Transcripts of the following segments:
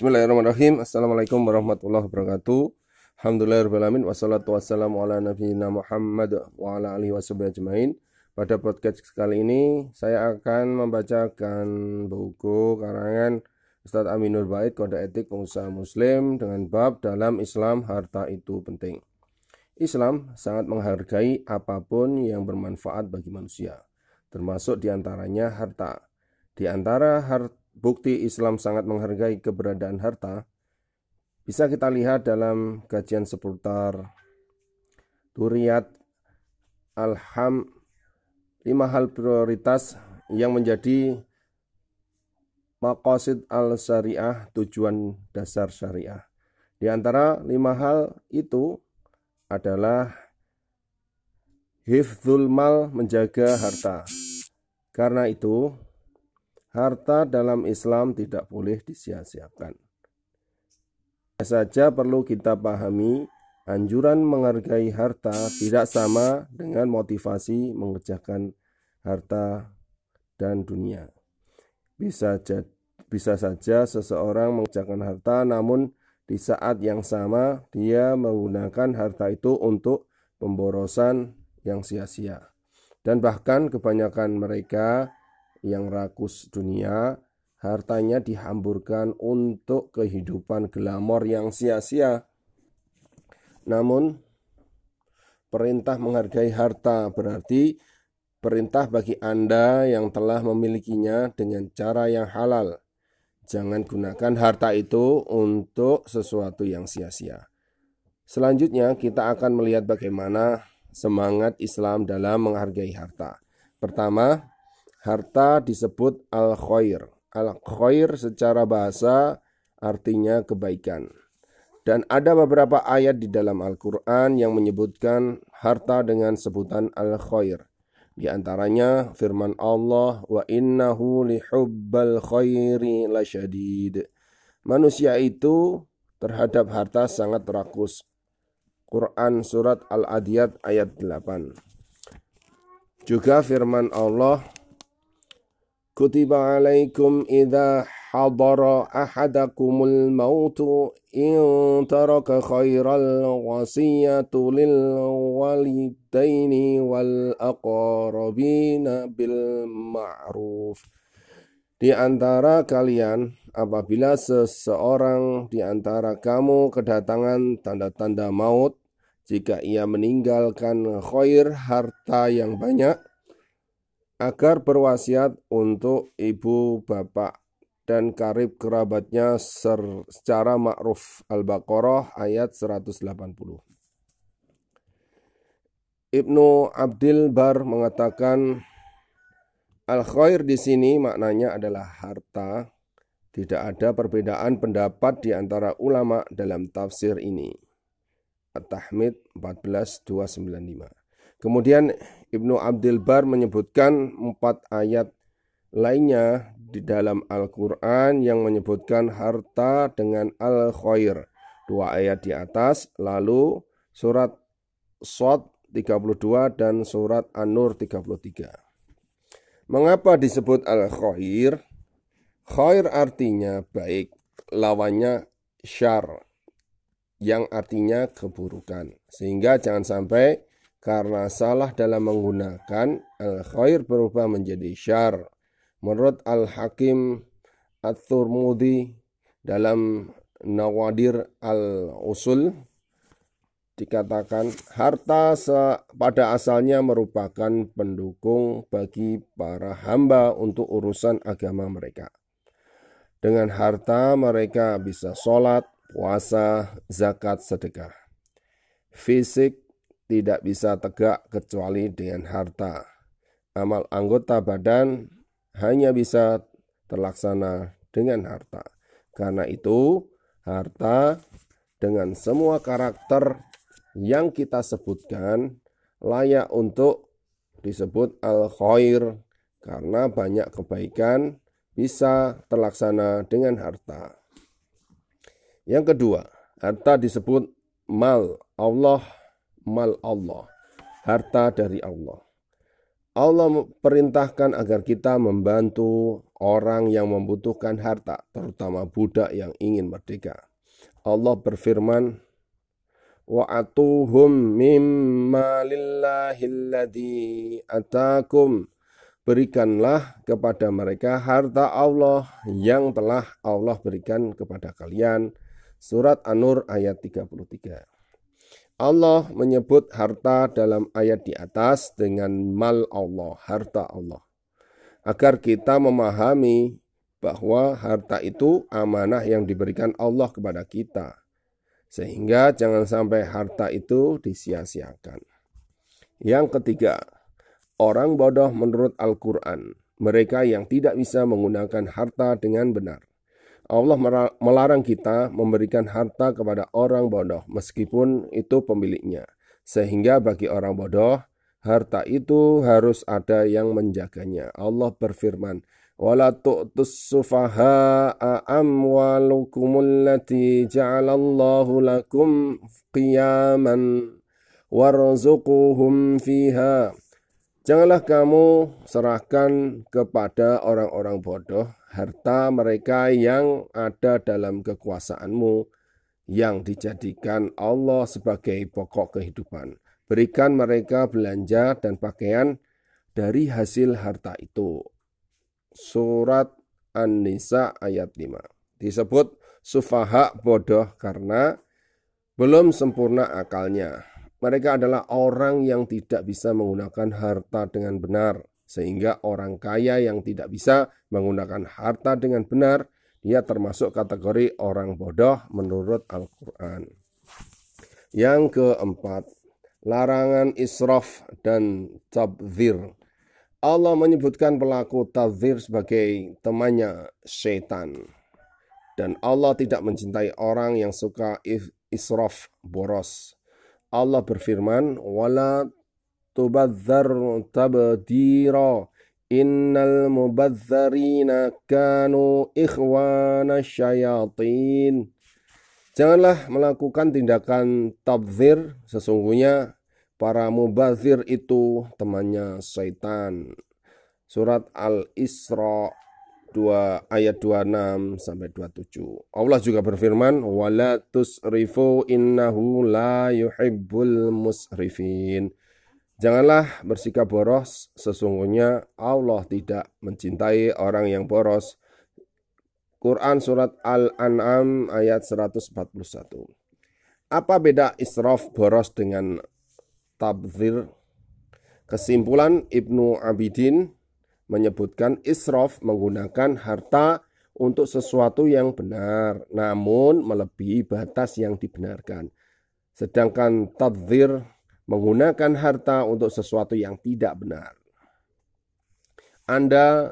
Bismillahirrahmanirrahim. Assalamualaikum warahmatullahi wabarakatuh. Alhamdulillahirrahmanirrahim. Wassalatu wassalamu ala nabiyina Muhammad wa ala alihi ajmain. Pada podcast kali ini saya akan membacakan buku karangan Ustadz Aminur Bait Kode Etik Pengusaha Muslim dengan bab dalam Islam harta itu penting. Islam sangat menghargai apa pun yang bermanfaat bagi manusia, termasuk di antaranya harta. Di antara harta bukti Islam sangat menghargai keberadaan harta bisa kita lihat dalam kajian seputar Turiyat Alham lima hal prioritas yang menjadi makosid al-syariah tujuan dasar syariah. Di antara lima hal itu adalah hifzul mal menjaga harta. Karena itu Harta dalam Islam tidak boleh disia-siakan. Saja perlu kita pahami, anjuran menghargai harta tidak sama dengan motivasi mengerjakan harta dan dunia. Bisa bisa saja seseorang mengerjakan harta namun di saat yang sama dia menggunakan harta itu untuk pemborosan yang sia-sia. Dan bahkan kebanyakan mereka yang rakus dunia, hartanya dihamburkan untuk kehidupan glamor yang sia-sia. Namun, perintah menghargai harta berarti perintah bagi Anda yang telah memilikinya dengan cara yang halal. Jangan gunakan harta itu untuk sesuatu yang sia-sia. Selanjutnya, kita akan melihat bagaimana semangat Islam dalam menghargai harta. Pertama, Harta disebut al-khair. Al-khair secara bahasa artinya kebaikan. Dan ada beberapa ayat di dalam Al-Quran yang menyebutkan harta dengan sebutan al-khair. Di antaranya firman Allah, wa innahu lihubbal khairi lasyadid. Manusia itu terhadap harta sangat rakus. Quran Surat Al-Adiyat ayat 8. Juga firman Allah, كتب عليكم إذا حضر أحدكم الموت إن ترك خير الوصية للوالدين والأقربين بالمعروف Di antara kalian, apabila seseorang di antara kamu kedatangan tanda-tanda maut, jika ia meninggalkan khair harta yang banyak, agar berwasiat untuk ibu bapak dan karib kerabatnya secara ma'ruf Al-Baqarah ayat 180. Ibnu Abdil Bar mengatakan al-khair di sini maknanya adalah harta. Tidak ada perbedaan pendapat di antara ulama dalam tafsir ini. At-Tahmid 14295. Kemudian Ibnu Abdul Bar menyebutkan empat ayat lainnya di dalam Al-Quran yang menyebutkan harta dengan al-khair. Dua ayat di atas, lalu surat Sod 32 dan surat An-Nur 33. Mengapa disebut al-khair? Khair artinya baik, lawannya syar yang artinya keburukan. Sehingga jangan sampai karena salah dalam menggunakan al-khair berubah menjadi syar. Menurut Al-Hakim At-Turmudi dalam Nawadir Al-Usul dikatakan harta pada asalnya merupakan pendukung bagi para hamba untuk urusan agama mereka. Dengan harta mereka bisa sholat, puasa, zakat, sedekah. Fisik tidak bisa tegak kecuali dengan harta. Amal anggota badan hanya bisa terlaksana dengan harta. Karena itu, harta dengan semua karakter yang kita sebutkan layak untuk disebut al-khair karena banyak kebaikan bisa terlaksana dengan harta. Yang kedua, harta disebut mal. Allah mal Allah, harta dari Allah. Allah perintahkan agar kita membantu orang yang membutuhkan harta, terutama budak yang ingin merdeka. Allah berfirman, "Wa'atuhum mimma lillahilladzi atakum." Berikanlah kepada mereka harta Allah yang telah Allah berikan kepada kalian. Surat An-Nur ayat 33. Allah menyebut harta dalam ayat di atas dengan mal Allah, harta Allah. Agar kita memahami bahwa harta itu amanah yang diberikan Allah kepada kita. Sehingga jangan sampai harta itu disia-siakan. Yang ketiga, orang bodoh menurut Al-Quran. Mereka yang tidak bisa menggunakan harta dengan benar. Allah melarang kita memberikan harta kepada orang bodoh meskipun itu pemiliknya. Sehingga bagi orang bodoh, harta itu harus ada yang menjaganya. Allah berfirman, "Wala tu'tus sufaha'a amwalukum ja'alallahu lakum qiyaman warzuquhum fiha." Janganlah kamu serahkan kepada orang-orang bodoh harta mereka yang ada dalam kekuasaanmu yang dijadikan Allah sebagai pokok kehidupan. Berikan mereka belanja dan pakaian dari hasil harta itu. Surat An-Nisa ayat 5. Disebut sufaha bodoh karena belum sempurna akalnya. Mereka adalah orang yang tidak bisa menggunakan harta dengan benar, sehingga orang kaya yang tidak bisa menggunakan harta dengan benar, dia termasuk kategori orang bodoh menurut Al-Quran. Yang keempat, larangan israf dan tabzir. Allah menyebutkan pelaku tabzir sebagai temannya syaitan. Dan Allah tidak mencintai orang yang suka israf, boros. Allah berfirman, "Wala tubadzar tabdira." Innal mubadzarina kanu ikhwana syayatin. Janganlah melakukan tindakan tabzir, sesungguhnya para mubazir itu temannya syaitan. Surat Al-Isra 2 ayat 26 sampai 27. Allah juga berfirman, "Wala tusrifu innahu la yuhibbul musrifin." Janganlah bersikap boros, sesungguhnya Allah tidak mencintai orang yang boros. Quran Surat Al-An'am ayat 141. Apa beda israf boros dengan tabzir? Kesimpulan Ibnu Abidin menyebutkan israf menggunakan harta untuk sesuatu yang benar, namun melebihi batas yang dibenarkan. Sedangkan tadzir menggunakan harta untuk sesuatu yang tidak benar. Anda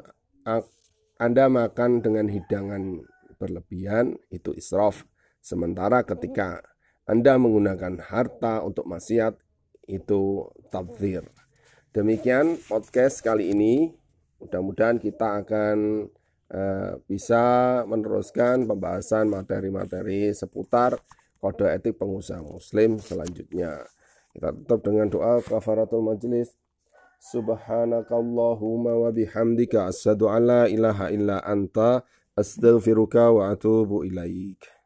Anda makan dengan hidangan berlebihan itu israf. Sementara ketika Anda menggunakan harta untuk maksiat itu tabzir. Demikian podcast kali ini. Mudah-mudahan kita akan uh, bisa meneruskan pembahasan materi-materi seputar kode etik pengusaha muslim selanjutnya. Kita tutup dengan doa kafaratul majlis. Subhanakallahumma wa bihamdika asyhadu an la ilaha illa anta astaghfiruka wa atubu ilaik.